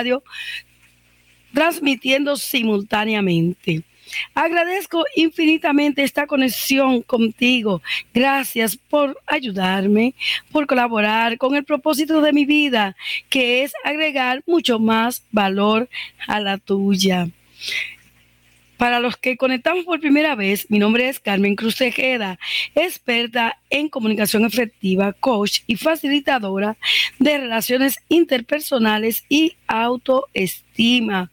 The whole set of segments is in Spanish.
Radio, transmitiendo simultáneamente. Agradezco infinitamente esta conexión contigo. Gracias por ayudarme, por colaborar con el propósito de mi vida, que es agregar mucho más valor a la tuya. Para los que conectamos por primera vez, mi nombre es Carmen Cruz Tejeda, experta en comunicación efectiva, coach y facilitadora de relaciones interpersonales y autoestima.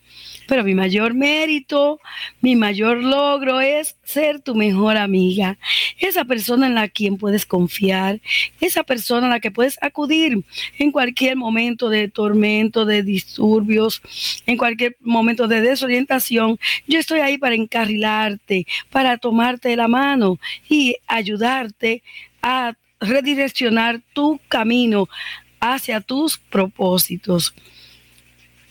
Pero mi mayor mérito, mi mayor logro es ser tu mejor amiga, esa persona en la quien puedes confiar, esa persona a la que puedes acudir en cualquier momento de tormento, de disturbios, en cualquier momento de desorientación. Yo estoy ahí para encarrilarte, para tomarte de la mano y ayudarte a redireccionar tu camino hacia tus propósitos.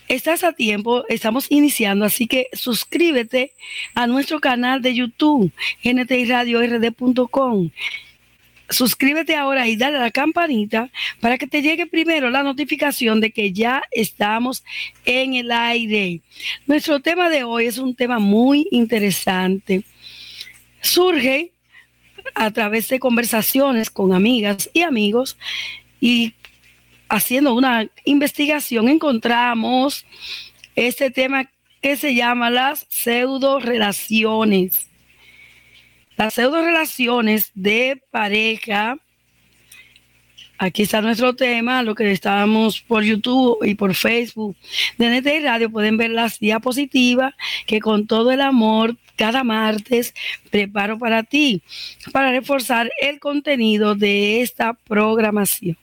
Estás a tiempo, estamos iniciando, así que suscríbete a nuestro canal de YouTube, ntiradiord.com. Suscríbete ahora y dale a la campanita para que te llegue primero la notificación de que ya estamos en el aire. Nuestro tema de hoy es un tema muy interesante. Surge a través de conversaciones con amigas y amigos y haciendo una investigación encontramos este tema que se llama las pseudo relaciones. Las pseudo relaciones de pareja. Aquí está nuestro tema, lo que estábamos por YouTube y por Facebook de NT Radio. Pueden ver las diapositivas que con todo el amor cada martes preparo para ti, para reforzar el contenido de esta programación.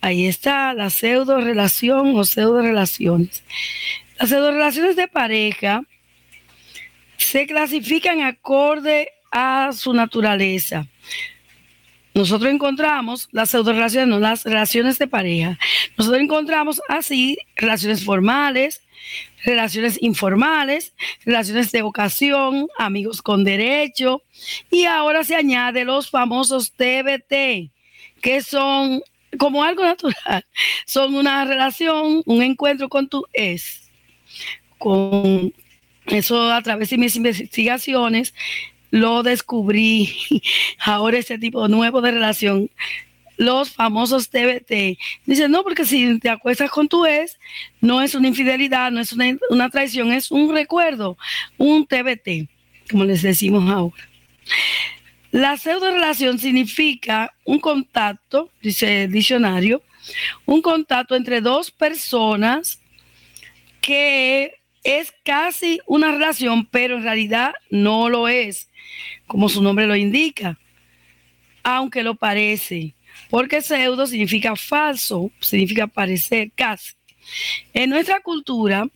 Ahí está la pseudo relación o pseudo relaciones. Las pseudo relaciones de pareja se clasifican acorde a su naturaleza. Nosotros encontramos las pseudo relaciones, no las relaciones de pareja. Nosotros encontramos así relaciones formales, relaciones informales, relaciones de vocación, amigos con derecho, y ahora se añade los famosos TBT, que son como algo natural. Son una relación, un encuentro con tu ex. Con eso a través de mis investigaciones lo descubrí. Ahora ese tipo nuevo de relación los famosos TBT. Dicen, no, porque si te acuestas con tu ex, no es una infidelidad, no es una, una traición, es un recuerdo, un TBT, como les decimos ahora. La pseudo relación significa un contacto, dice el diccionario, un contacto entre dos personas que es casi una relación, pero en realidad no lo es, como su nombre lo indica, aunque lo parece, porque pseudo significa falso, significa parecer casi. En nuestra cultura,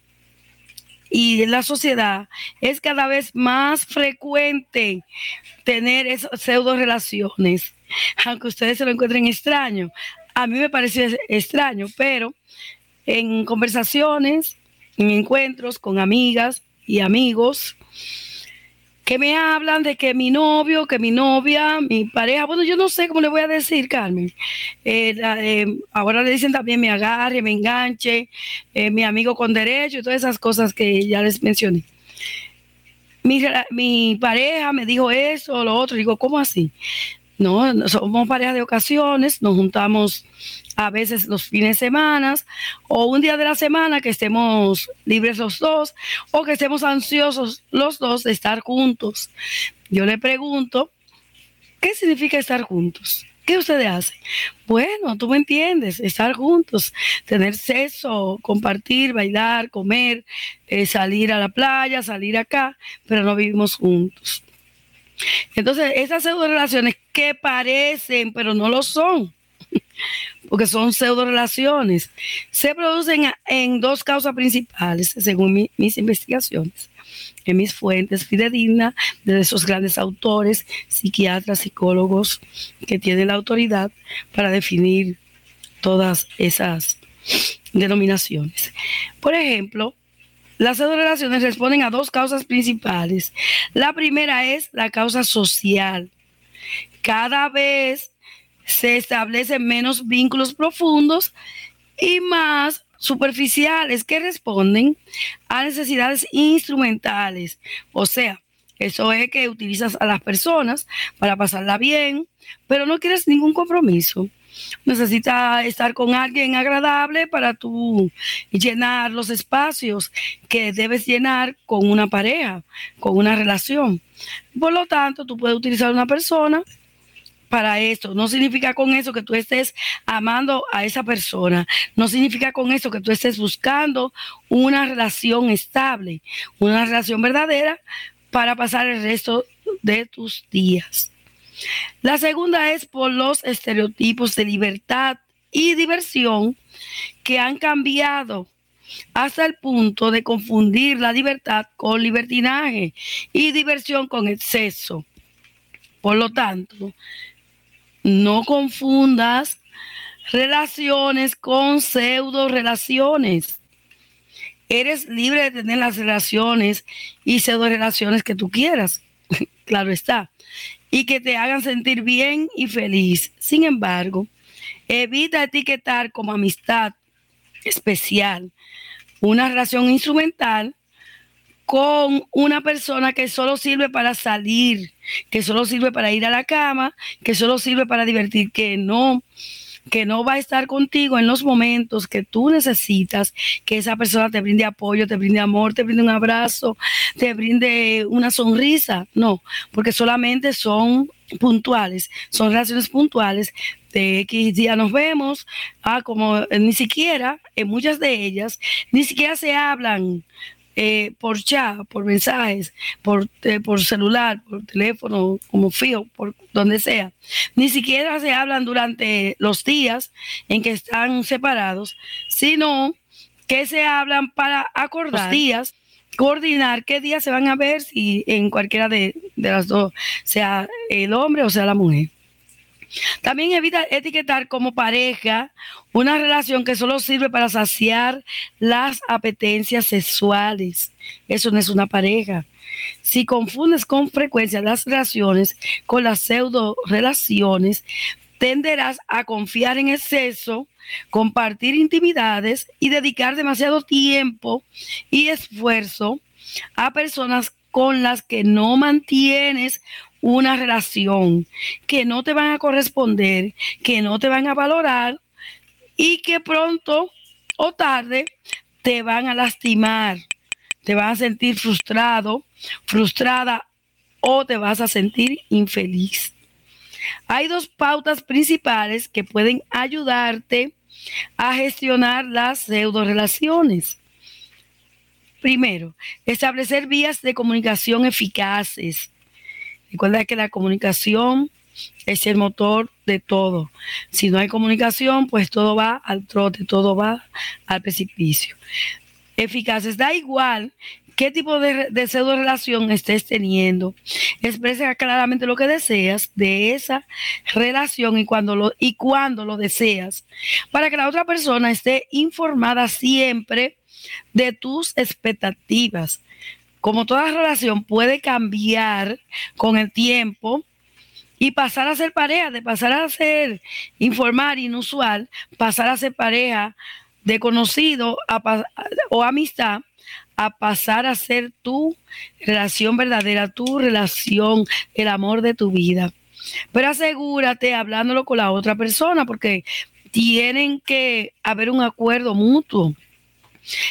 y en la sociedad es cada vez más frecuente tener esas pseudo relaciones, aunque ustedes se lo encuentren extraño. A mí me parece extraño, pero en conversaciones, en encuentros con amigas y amigos, que me hablan de que mi novio, que mi novia, mi pareja, bueno, yo no sé cómo le voy a decir, Carmen. Eh, eh, ahora le dicen también me agarre, me enganche, eh, mi amigo con derecho y todas esas cosas que ya les mencioné. Mi, mi pareja me dijo eso o lo otro, digo, ¿cómo así? No, somos pareja de ocasiones, nos juntamos a veces los fines de semana o un día de la semana que estemos libres los dos o que estemos ansiosos los dos de estar juntos. Yo le pregunto, ¿qué significa estar juntos? ¿Qué ustedes hacen? Bueno, tú me entiendes, estar juntos, tener sexo, compartir, bailar, comer, eh, salir a la playa, salir acá, pero no vivimos juntos. Entonces, esas pseudo relaciones que parecen, pero no lo son, porque son pseudo relaciones, se producen en dos causas principales, según mis investigaciones, en mis fuentes fidedignas de esos grandes autores, psiquiatras, psicólogos, que tienen la autoridad para definir todas esas denominaciones. Por ejemplo, las relaciones responden a dos causas principales. La primera es la causa social. Cada vez se establecen menos vínculos profundos y más superficiales que responden a necesidades instrumentales. O sea, eso es que utilizas a las personas para pasarla bien, pero no quieres ningún compromiso. Necesitas estar con alguien agradable para tú llenar los espacios que debes llenar con una pareja, con una relación. Por lo tanto, tú puedes utilizar una persona para esto. No significa con eso que tú estés amando a esa persona. No significa con eso que tú estés buscando una relación estable, una relación verdadera para pasar el resto de tus días. La segunda es por los estereotipos de libertad y diversión que han cambiado hasta el punto de confundir la libertad con libertinaje y diversión con exceso. Por lo tanto, no confundas relaciones con pseudo relaciones. Eres libre de tener las relaciones y pseudo relaciones que tú quieras, claro está, y que te hagan sentir bien y feliz. Sin embargo, evita etiquetar como amistad especial una relación instrumental con una persona que solo sirve para salir, que solo sirve para ir a la cama, que solo sirve para divertir, que no que no va a estar contigo en los momentos que tú necesitas que esa persona te brinde apoyo, te brinde amor, te brinde un abrazo, te brinde una sonrisa. No, porque solamente son puntuales, son relaciones puntuales de X día nos vemos, ah, como ni siquiera, en muchas de ellas, ni siquiera se hablan eh, por chat, por mensajes, por, eh, por celular, por teléfono, como fijo, por donde sea. Ni siquiera se hablan durante los días en que están separados, sino que se hablan para acordar días, coordinar qué días se van a ver si en cualquiera de, de las dos, sea el hombre o sea la mujer. También evita etiquetar como pareja una relación que solo sirve para saciar las apetencias sexuales. Eso no es una pareja. Si confundes con frecuencia las relaciones con las pseudo relaciones, tenderás a confiar en exceso, compartir intimidades y dedicar demasiado tiempo y esfuerzo a personas con las que no mantienes una relación, que no te van a corresponder, que no te van a valorar y que pronto o tarde te van a lastimar, te van a sentir frustrado, frustrada o te vas a sentir infeliz. Hay dos pautas principales que pueden ayudarte a gestionar las pseudo relaciones. Primero, establecer vías de comunicación eficaces. Recuerda que la comunicación es el motor de todo. Si no hay comunicación, pues todo va al trote, todo va al precipicio. Eficaces, da igual qué tipo de deseo de relación estés teniendo. Expresa claramente lo que deseas de esa relación y cuando lo, y cuando lo deseas, para que la otra persona esté informada siempre de tus expectativas como toda relación puede cambiar con el tiempo y pasar a ser pareja, de pasar a ser informar inusual, pasar a ser pareja de conocido o amistad, a pasar a ser tu relación verdadera, tu relación, el amor de tu vida. Pero asegúrate hablándolo con la otra persona porque tienen que haber un acuerdo mutuo.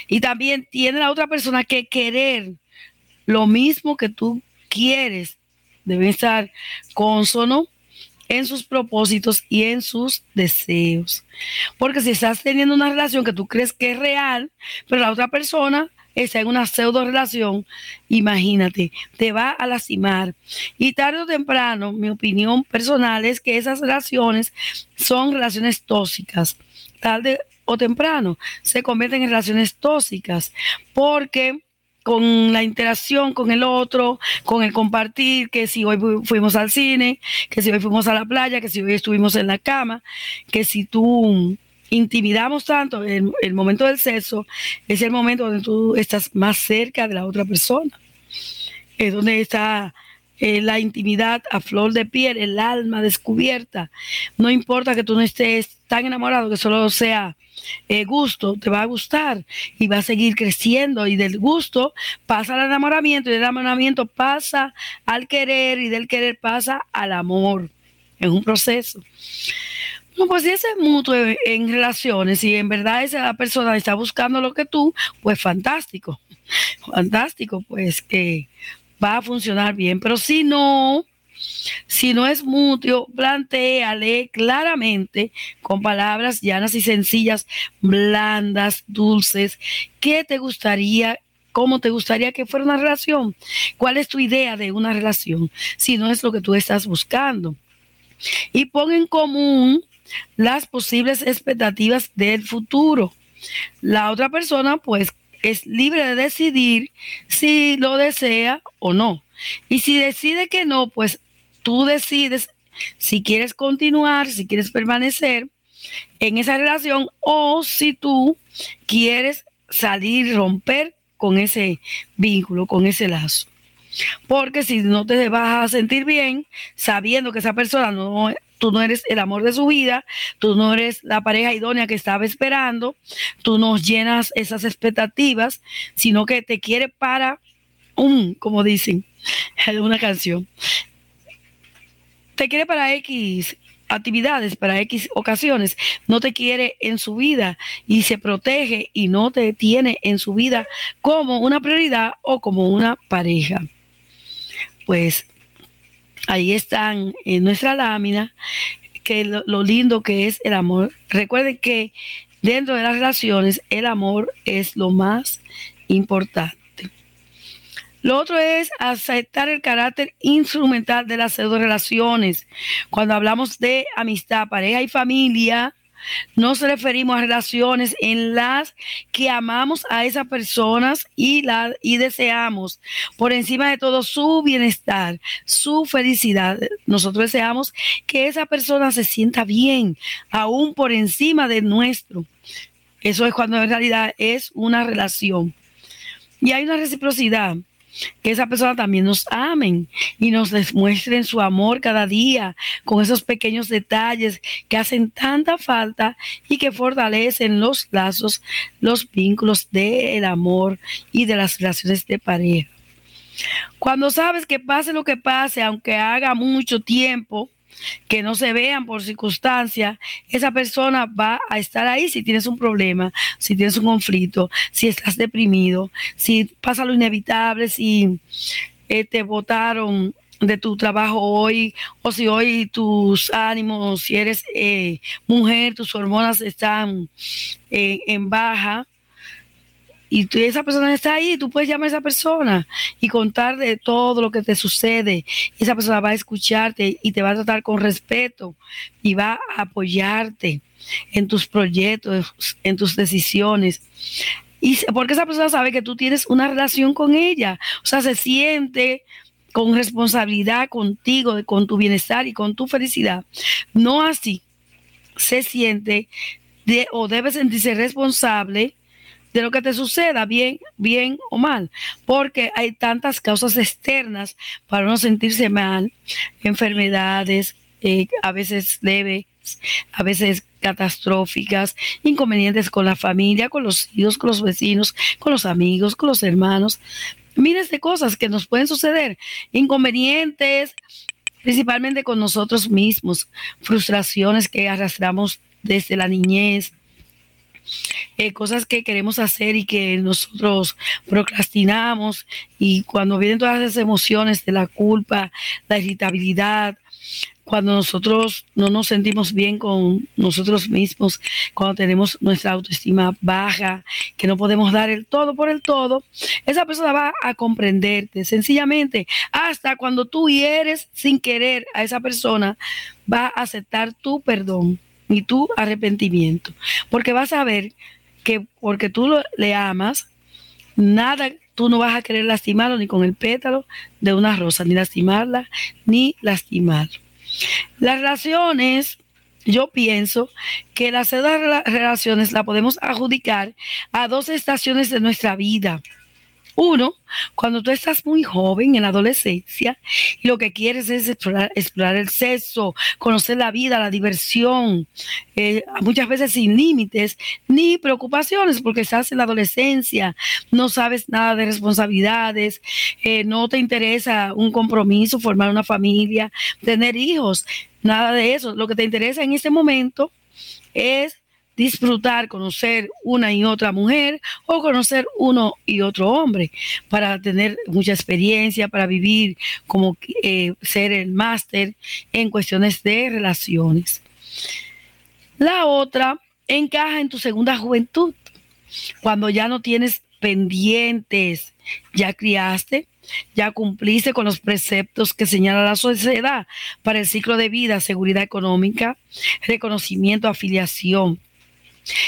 Y también tiene la otra persona que querer lo mismo que tú quieres debe estar consono en sus propósitos y en sus deseos. Porque si estás teniendo una relación que tú crees que es real, pero la otra persona está en una pseudo relación, imagínate, te va a lastimar. Y tarde o temprano, mi opinión personal es que esas relaciones son relaciones tóxicas. Tarde o temprano se convierten en relaciones tóxicas porque con la interacción con el otro, con el compartir, que si hoy fuimos al cine, que si hoy fuimos a la playa, que si hoy estuvimos en la cama, que si tú intimidamos tanto, el, el momento del sexo es el momento donde tú estás más cerca de la otra persona, es donde está eh, la intimidad a flor de piel, el alma descubierta. No importa que tú no estés tan enamorado que solo sea eh, gusto, te va a gustar y va a seguir creciendo y del gusto pasa al enamoramiento y del enamoramiento pasa al querer y del querer pasa al amor. Es un proceso. No, pues si ese es mutuo en relaciones y en verdad esa persona está buscando lo que tú, pues fantástico, fantástico, pues que va a funcionar bien. Pero si no, si no es mutuo, planteale claramente con palabras llanas y sencillas, blandas, dulces, qué te gustaría cómo te gustaría que fuera una relación, cuál es tu idea de una relación, si no es lo que tú estás buscando. Y pon en común las posibles expectativas del futuro. La otra persona pues es libre de decidir si lo desea o no. Y si decide que no, pues tú decides si quieres continuar, si quieres permanecer en esa relación o si tú quieres salir, romper con ese vínculo, con ese lazo. Porque si no te vas a sentir bien sabiendo que esa persona no, tú no eres el amor de su vida, tú no eres la pareja idónea que estaba esperando, tú no llenas esas expectativas, sino que te quiere para un, como dicen, una canción. Te quiere para X actividades, para X ocasiones, no te quiere en su vida y se protege y no te tiene en su vida como una prioridad o como una pareja pues ahí están en nuestra lámina, que lo, lindo que es el amor. Recuerden que dentro de las relaciones el amor es lo más importante. Lo otro es aceptar el carácter instrumental de las relaciones. Cuando hablamos de amistad, pareja y familia, nos referimos a relaciones en las que amamos a esas personas y, y deseamos por encima de todo su bienestar, su felicidad. Nosotros deseamos que esa persona se sienta bien, aún por encima de nuestro. Eso es cuando en realidad es una relación. Y hay una reciprocidad que esa persona también nos amen y nos demuestren su amor cada día con esos pequeños detalles que hacen tanta falta y que fortalecen los lazos, los vínculos del amor y de las relaciones de pareja. Cuando sabes que pase lo que pase, aunque haga mucho tiempo, que no se vean por circunstancia, esa persona va a estar ahí si tienes un problema, si tienes un conflicto, si estás deprimido, si pasa lo inevitable, si eh, te votaron de tu trabajo hoy, o si hoy tus ánimos, si eres eh, mujer, tus hormonas están eh, en baja, y esa persona está ahí, tú puedes llamar a esa persona y contar de todo lo que te sucede. esa persona va a escucharte y te va a tratar con respeto y va a apoyarte en tus proyectos, en tus decisiones. Y porque esa persona sabe que tú tienes una relación con ella, o sea, se siente con responsabilidad contigo, con tu bienestar y con tu felicidad. No así se siente de, o debe sentirse responsable de lo que te suceda, bien, bien o mal, porque hay tantas causas externas para no sentirse mal, enfermedades, eh, a veces leves, a veces catastróficas, inconvenientes con la familia, con los hijos, con los vecinos, con los amigos, con los hermanos, miles de cosas que nos pueden suceder, inconvenientes, principalmente con nosotros mismos, frustraciones que arrastramos desde la niñez, eh, cosas que queremos hacer y que nosotros procrastinamos y cuando vienen todas esas emociones de la culpa, la irritabilidad, cuando nosotros no nos sentimos bien con nosotros mismos, cuando tenemos nuestra autoestima baja, que no podemos dar el todo por el todo, esa persona va a comprenderte sencillamente. Hasta cuando tú hieres sin querer a esa persona, va a aceptar tu perdón ni tu arrepentimiento. Porque vas a ver que porque tú le amas, nada, tú no vas a querer lastimarlo ni con el pétalo de una rosa, ni lastimarla, ni lastimar. Las relaciones, yo pienso que las relaciones la podemos adjudicar a dos estaciones de nuestra vida. Uno, cuando tú estás muy joven en la adolescencia y lo que quieres es explorar, el sexo, conocer la vida, la diversión, eh, muchas veces sin límites ni preocupaciones porque estás en la adolescencia, no sabes nada de responsabilidades, eh, no te interesa un compromiso, formar una familia, tener hijos, nada de eso. Lo que te interesa en ese momento es disfrutar, conocer una y otra mujer o conocer uno y otro hombre para tener mucha experiencia, para vivir como eh, ser el máster en cuestiones de relaciones. La otra encaja en tu segunda juventud, cuando ya no tienes pendientes, ya criaste, ya cumpliste con los preceptos que señala la sociedad para el ciclo de vida, seguridad económica, reconocimiento, afiliación,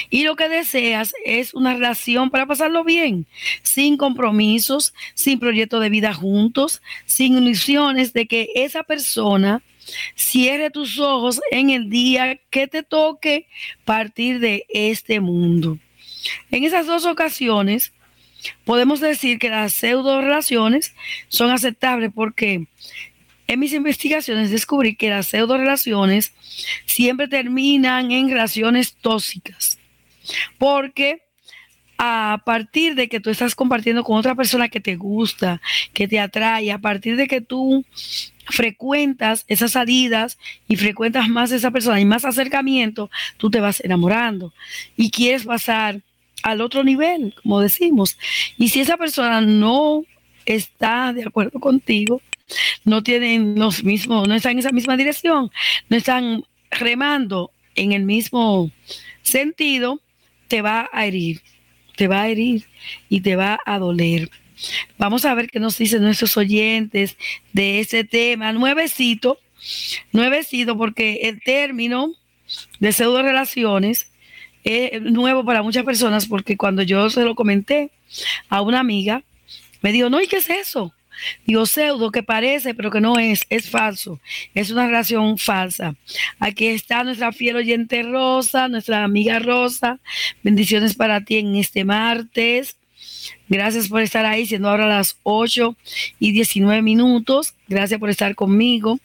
y lo que deseas es una relación para pasarlo bien, sin compromisos, sin proyecto de vida juntos, sin ilusiones de que esa persona cierre tus ojos en el día que te toque partir de este mundo. En esas dos ocasiones, podemos decir que las pseudo relaciones son aceptables porque en mis investigaciones descubrí que las pseudo relaciones siempre terminan en relaciones tóxicas. Porque a partir de que tú estás compartiendo con otra persona que te gusta, que te atrae, a partir de que tú frecuentas esas salidas y frecuentas más esa persona y más acercamiento, tú te vas enamorando y quieres pasar al otro nivel, como decimos. Y si esa persona no está de acuerdo contigo, no tienen los mismos, no están en esa misma dirección, no están remando en el mismo sentido, te va a herir, te va a herir y te va a doler. Vamos a ver qué nos dicen nuestros oyentes de ese tema. Nuevecito, nuevecito, porque el término de pseudo relaciones es nuevo para muchas personas, porque cuando yo se lo comenté a una amiga, me dijo, no, ¿y qué es eso? Digo, pseudo, que parece, pero que no es, es falso. Es una relación falsa. Aquí está nuestra fiel oyente Rosa, nuestra amiga Rosa. Bendiciones para ti en este martes. Gracias por estar ahí, siendo ahora las 8 y 19 minutos. Gracias por estar conmigo.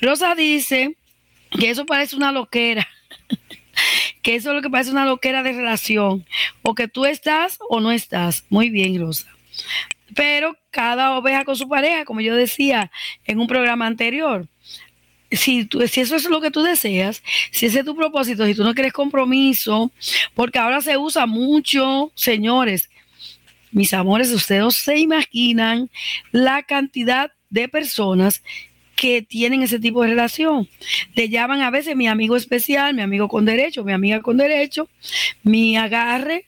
Rosa dice que eso parece una loquera. que eso es lo que parece una loquera de relación. O que tú estás o no estás. Muy bien, Rosa. Pero cada oveja con su pareja, como yo decía en un programa anterior. Si, tú, si eso es lo que tú deseas, si ese es tu propósito, si tú no quieres compromiso, porque ahora se usa mucho, señores, mis amores, ustedes no se imaginan la cantidad de personas que tienen ese tipo de relación. Le llaman a veces mi amigo especial, mi amigo con derecho, mi amiga con derecho, mi agarre,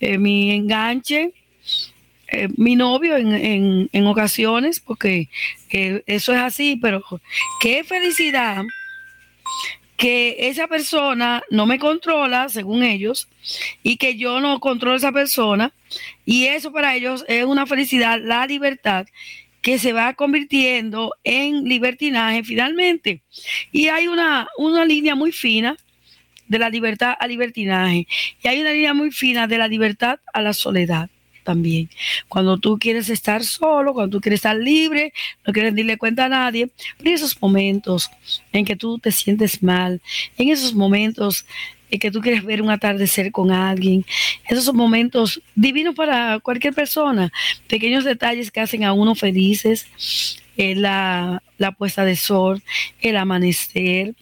eh, mi enganche, eh, mi novio en, en, ocasiones, porque eso es así, pero qué felicidad que esa persona no me controla, según ellos, y que yo no controlo a esa persona, y eso para ellos es una felicidad, la libertad que se va convirtiendo en libertinaje finalmente. Y hay una, una línea muy fina de la libertad al libertinaje, y hay una línea muy fina de la libertad a la soledad también. Cuando tú quieres estar solo, cuando tú quieres estar libre, no quieres darle cuenta a nadie, pero esos momentos en que tú te sientes mal, en esos momentos en que tú quieres ver un atardecer con alguien, esos momentos divinos para cualquier persona, pequeños detalles que hacen a uno felices, eh, la, la puesta de sol, el amanecer,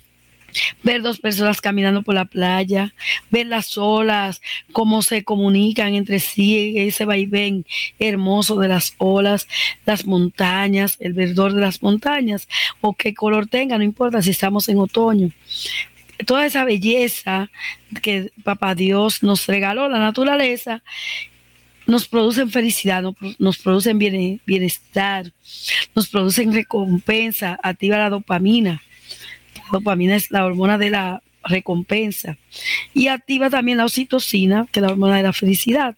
ver dos personas caminando por la playa, ver las olas, cómo se comunican entre sí, ese vaivén hermoso de las olas, las montañas, el verdor de las montañas, o qué color tenga, no importa si estamos en otoño. Toda esa belleza que Papá Dios nos regaló, la naturaleza, nos producen felicidad, nos producen bienestar, nos producen recompensa, activa la dopamina dopamina es la hormona de la recompensa y activa también la oxitocina, que es la hormona de la felicidad.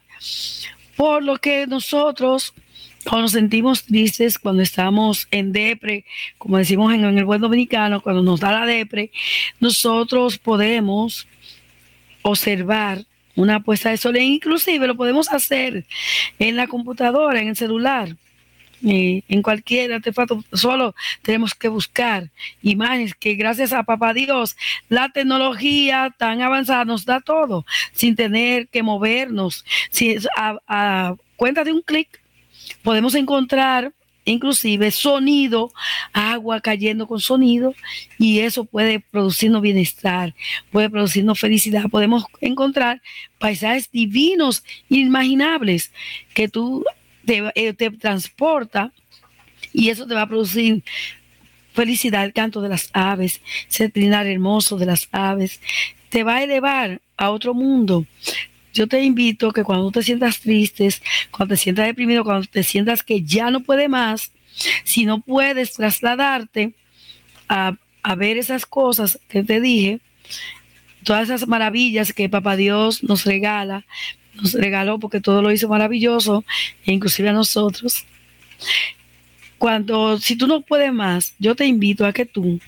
Por lo que nosotros, cuando nos sentimos tristes, cuando estamos en depre, como decimos en, el buen dominicano, cuando nos da la depre, nosotros podemos observar una puesta de sol. E inclusive lo podemos hacer en la computadora, en el celular. En cualquier artefacto, solo tenemos que buscar imágenes que gracias a Papá Dios, la tecnología tan avanzada nos da todo, sin tener que movernos. Si a, a cuenta de un clic podemos encontrar inclusive sonido, agua cayendo con sonido, y eso puede producirnos bienestar, puede producirnos felicidad. Podemos encontrar paisajes divinos, inimaginables, que tú te, eh, te transporta y eso te va a producir felicidad, el canto de las aves, trinar hermoso de las aves, te va a elevar a otro mundo, yo te invito que cuando te sientas tristes, cuando te sientas deprimido, cuando te sientas que ya no puede más, si no puedes trasladarte a, ver esas cosas que te dije, todas esas maravillas que Papá Dios nos regala, nos regaló porque todo lo hizo maravilloso, e inclusive a nosotros. Cuando, si tú no puedes más, yo te invito a que tú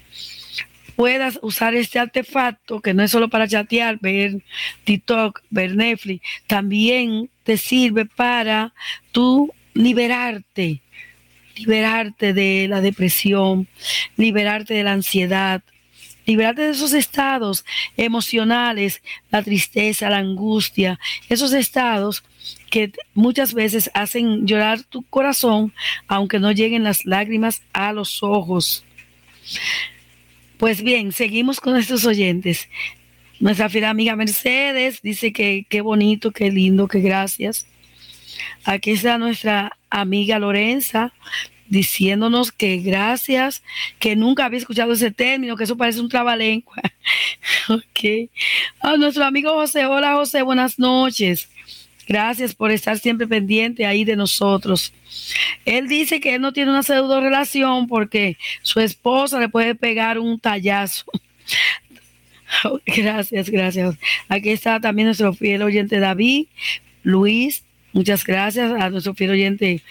puedas usar este artefacto, que no es solo para chatear, ver TikTok, ver Netflix, también te sirve para tú liberarte, liberarte de la depresión, liberarte de la ansiedad, liberarte de esos estados emocionales, la tristeza, la angustia, esos estados que muchas veces hacen llorar tu corazón, aunque no lleguen las lágrimas a los ojos. Pues bien, seguimos con nuestros oyentes. Nuestra fiel amiga Mercedes dice que qué bonito, qué lindo, qué gracias. Aquí está nuestra amiga Lorenza diciéndonos que gracias, que nunca había escuchado ese término, que eso parece un trabalengua. ok. A nuestro amigo José, hola José, buenas noches. Gracias por estar siempre pendiente ahí de nosotros. Él dice que él no tiene una pseudo relación porque su esposa le puede pegar un tallazo. gracias, gracias. Aquí está también nuestro fiel oyente David, Luis. Muchas gracias a nuestro fiel oyente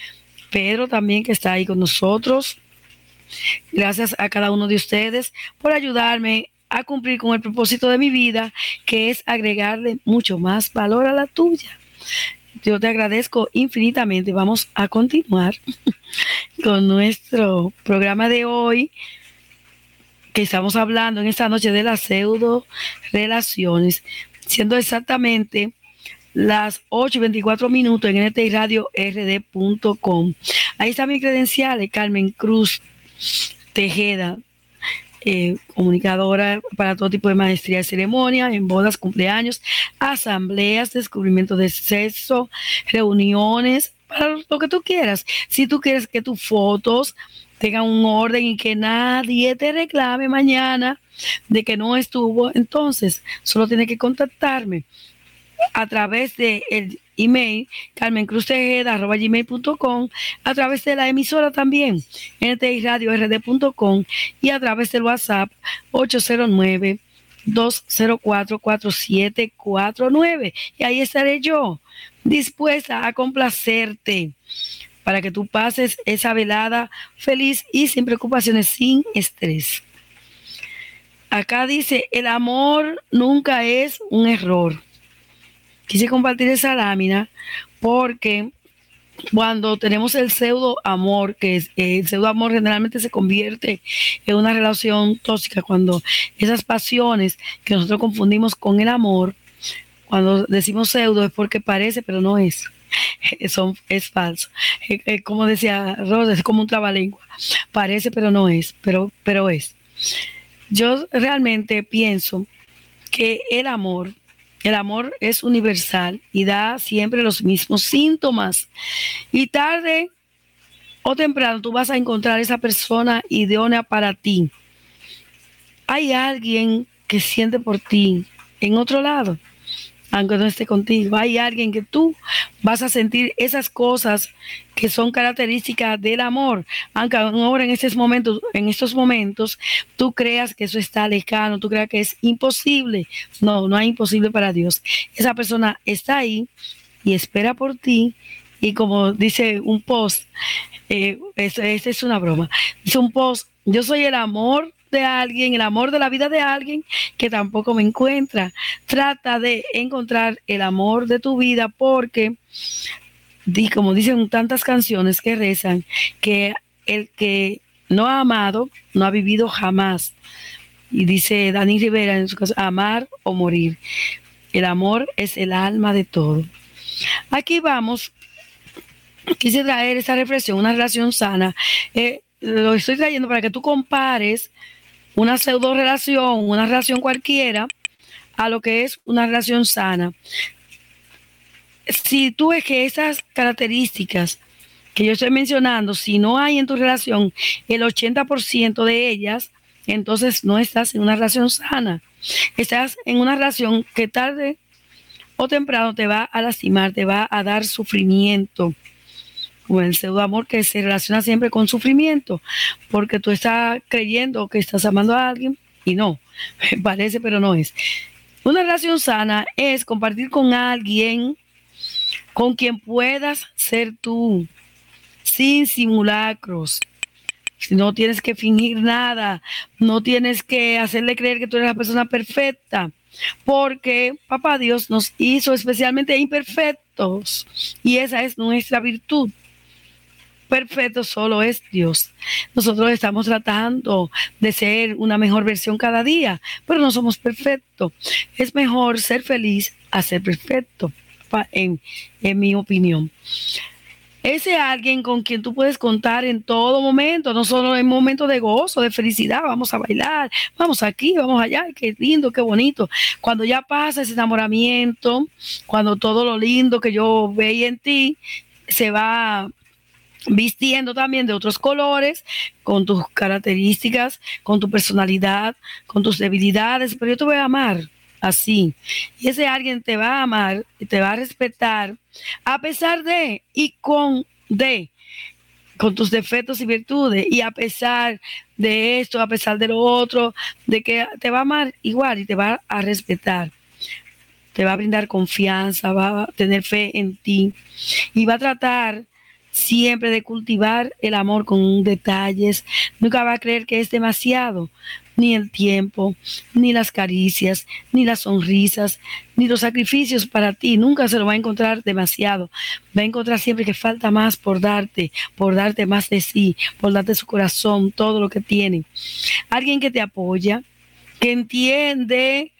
Pedro también que está ahí con nosotros. Gracias a cada uno de ustedes por ayudarme a cumplir con el propósito de mi vida, que es agregarle mucho más valor a la tuya. Yo te agradezco infinitamente. Vamos a continuar con nuestro programa de hoy, que estamos hablando en esta noche de las pseudo relaciones, siendo exactamente las 8 y 24 minutos en NT Radio RD.com. Ahí está mi credencial, Carmen Cruz Tejeda, eh, comunicadora para todo tipo de maestría de ceremonia, en bodas, cumpleaños, asambleas, descubrimiento de sexo, reuniones, para lo que tú quieras. Si tú quieres que tus fotos tengan un orden y que nadie te reclame mañana de que no estuvo, entonces solo tiene que contactarme a través del el email carmencruztejeda.com, a través de la emisora también, rd.com y a través del WhatsApp 809 204 4749 y ahí estaré yo dispuesta a complacerte para que tú pases esa velada feliz y sin preocupaciones, sin estrés. Acá dice, el amor nunca es un error quise compartir esa lámina porque cuando tenemos el pseudo amor, que es, el pseudo amor generalmente se convierte en una relación tóxica, cuando esas pasiones que nosotros confundimos con el amor, cuando decimos pseudo es porque parece, pero no es. Es falso. Como decía Rosa, es como un trabalengua. Parece, pero no es, pero, pero es. Yo realmente pienso que el amor el amor es universal y da siempre los mismos síntomas. Y tarde o temprano tú vas a encontrar esa persona idónea para ti. Hay alguien que siente por ti en otro lado aunque no esté contigo. Hay alguien que tú vas a sentir esas cosas que son características del amor, aunque ahora en estos momentos, en estos momentos, tú creas que eso está lejano, tú creas que es imposible. No, no es imposible para Dios. Esa persona está ahí y espera por ti. Y como dice un post, eh, esta es una broma, dice un post, yo soy el amor de alguien, el amor de la vida de alguien que tampoco me encuentra. Trata de encontrar el amor de tu vida porque, como dicen tantas canciones que rezan, que el que no ha amado no ha vivido jamás. Y dice Dani Rivera en su caso, amar o morir. El amor es el alma de todo. Aquí vamos. Quise traer esa reflexión, una relación sana. Eh, lo estoy trayendo para que tú compares una pseudo relación, una relación cualquiera, a lo que es una relación sana. Si tú ves que esas características que yo estoy mencionando, si no hay en tu relación el 80% de ellas, entonces no estás en una relación sana. Estás en una relación que tarde o temprano te va a lastimar, te va a dar sufrimiento. Como el pseudo amor que se relaciona siempre con sufrimiento, porque tú estás creyendo que estás amando a alguien y no, parece, pero no es. Una relación sana es compartir con alguien con quien puedas ser tú, sin simulacros, no tienes que fingir nada, no tienes que hacerle creer que tú eres la persona perfecta, porque papá Dios nos hizo especialmente imperfectos y esa es nuestra virtud. Perfecto solo es Dios. Nosotros estamos tratando de ser una mejor versión cada día, pero no somos perfectos. Es mejor ser feliz a ser perfecto, en, mi opinión ese alguien con quien tú puedes contar en todo momento, no solo en momentos de gozo, de felicidad, vamos a bailar, vamos aquí, vamos allá, qué lindo, qué bonito. Cuando ya pasa ese enamoramiento, cuando todo lo lindo que yo veía en ti se va vistiendo también de otros colores, con tus características, con tu personalidad, con tus debilidades, pero yo te voy a amar así. Y ese alguien te va a amar y te va a respetar a pesar de y con de con tus defectos y virtudes y a pesar de esto, a pesar de lo otro, de que te va a amar igual y te va a respetar. Te va a brindar confianza, va a tener fe en ti y va a tratar siempre de cultivar el amor con detalles. Nunca va a creer que es demasiado, ni el tiempo, ni las caricias, ni las sonrisas, ni los sacrificios para ti. Nunca se lo va a encontrar demasiado. Va a encontrar siempre que falta más por darte, por darte más de sí, por darte su corazón, todo lo que tiene. Alguien que te apoya, que entiende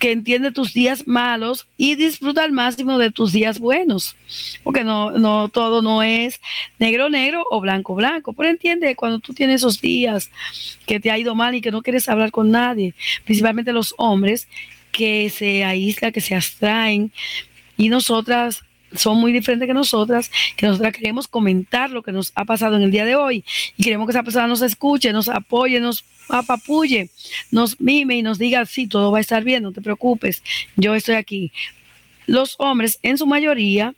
que entiende tus días malos y disfruta al máximo de tus días buenos. Porque no, no todo no es negro, negro o blanco, blanco. Pero entiende cuando tú tienes esos días que te ha ido mal y que no quieres hablar con nadie, principalmente los hombres que se aíslan, que se abstraen. Y nosotras son muy diferentes que nosotras, que nosotras queremos comentar lo que nos ha pasado en el día de hoy y queremos que esa persona nos escuche, nos apoye, nos apapulle, nos mime y nos diga, sí, todo va a estar bien, no te preocupes, yo estoy aquí. Los hombres, en su mayoría,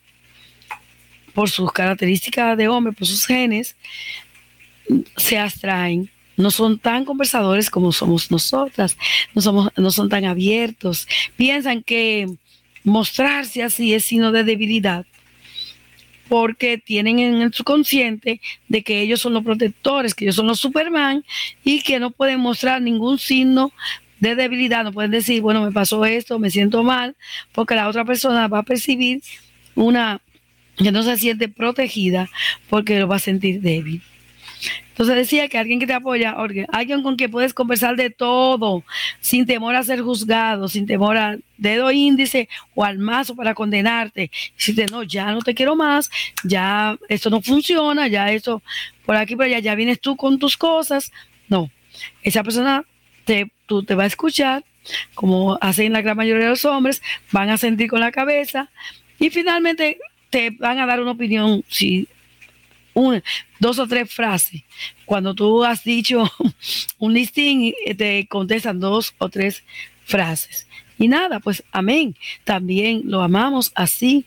por sus características de hombre, por sus genes, se abstraen, no son tan conversadores como somos nosotras, no, somos, no son tan abiertos, piensan que mostrarse así es signo de debilidad porque tienen en el subconsciente de que ellos son los protectores, que ellos son los Superman y que no pueden mostrar ningún signo de debilidad, no pueden decir, bueno, me pasó esto, me siento mal, porque la otra persona va a percibir una que no se siente protegida porque lo va a sentir débil. Entonces decía que alguien que te apoya, alguien con quien puedes conversar de todo, sin temor a ser juzgado, sin temor a dedo índice o al mazo para condenarte. Si te no, ya no te quiero más, ya esto no funciona, ya esto por aquí por allá, ya vienes tú con tus cosas. No, esa persona te, tú te va a escuchar, como hacen la gran mayoría de los hombres, van a sentir con la cabeza y finalmente te van a dar una opinión si dos o tres frases. Cuando tú has dicho un listing, eh, te contestan dos o tres frases. Y nada, pues amén. También lo amamos así.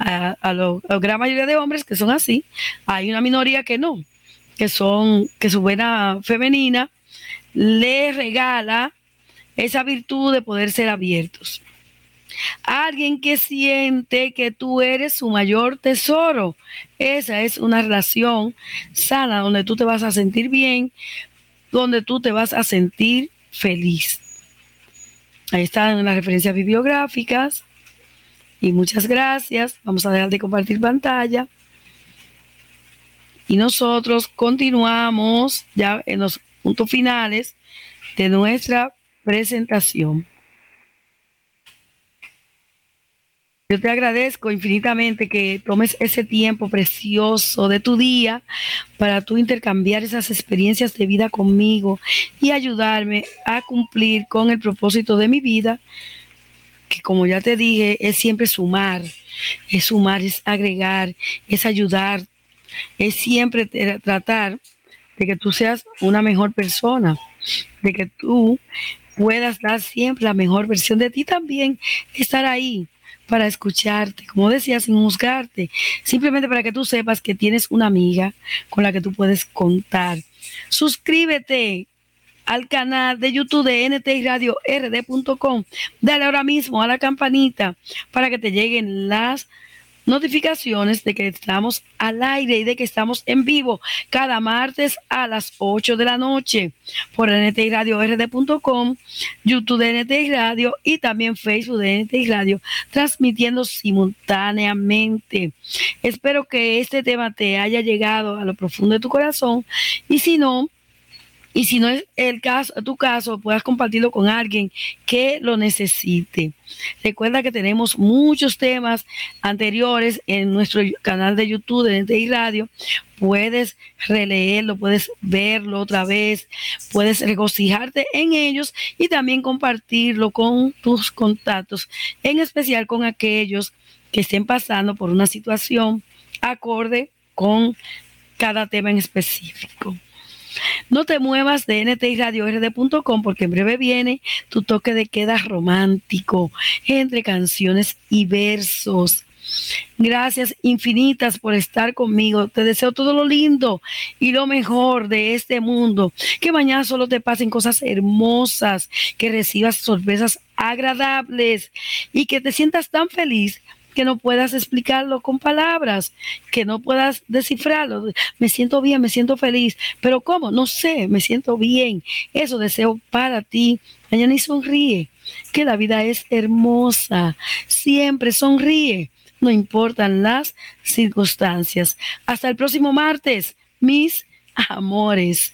A, la gran mayoría de hombres que son así. Hay una minoría que no, que son, que su buena femenina le regala esa virtud de poder ser abiertos. Alguien que siente que tú eres su mayor tesoro. Esa es una relación sana donde tú te vas a sentir bien donde tú te vas a sentir feliz. Ahí están las referencias bibliográficas. Y muchas gracias. Vamos a dejar de compartir pantalla. Y nosotros continuamos ya en los puntos finales de nuestra presentación. Yo te agradezco infinitamente que tomes ese tiempo precioso de tu día para tú intercambiar esas experiencias de vida conmigo y ayudarme a cumplir con el propósito de mi vida, que como ya te dije, es siempre sumar, es sumar, es agregar, es ayudar, es siempre tratar de que tú seas una mejor persona, de que tú puedas dar siempre la mejor versión de ti también, estar ahí para escucharte, como decía, sin juzgarte, simplemente para que tú sepas que tienes una amiga con la que tú puedes contar. Suscríbete al canal de YouTube de NT RD.com. Dale ahora mismo a la campanita para que te lleguen las notificaciones de que estamos al aire y de que estamos en vivo cada martes a las 8 de la noche por NTI Radio RD.com, YouTube de NTI Radio y también Facebook de NTI Radio, transmitiendo simultáneamente. Espero que este tema te haya llegado a lo profundo de tu corazón y si no, y si no es el caso, tu caso, puedas compartirlo con alguien que lo necesite. Recuerda que tenemos muchos temas anteriores en nuestro canal de YouTube de NTI Radio. Puedes releerlo, puedes verlo otra vez, puedes regocijarte en ellos y también compartirlo con tus contactos, en especial con aquellos que estén pasando por una situación acorde con cada tema en específico. No te muevas de ntiradiord.com porque en breve viene tu toque de queda romántico entre canciones y versos. Gracias infinitas por estar conmigo. Te deseo todo lo lindo y lo mejor de este mundo. Que mañana solo te pasen cosas hermosas, que recibas sorpresas agradables y que te sientas tan feliz que no puedas explicarlo con palabras, que no puedas descifrarlo. Me siento bien, me siento feliz, pero ¿cómo? No sé, me siento bien. Eso deseo para ti. Mañana y sonríe, que la vida es hermosa. Siempre sonríe, no importan las circunstancias. Hasta el próximo martes, mis amores.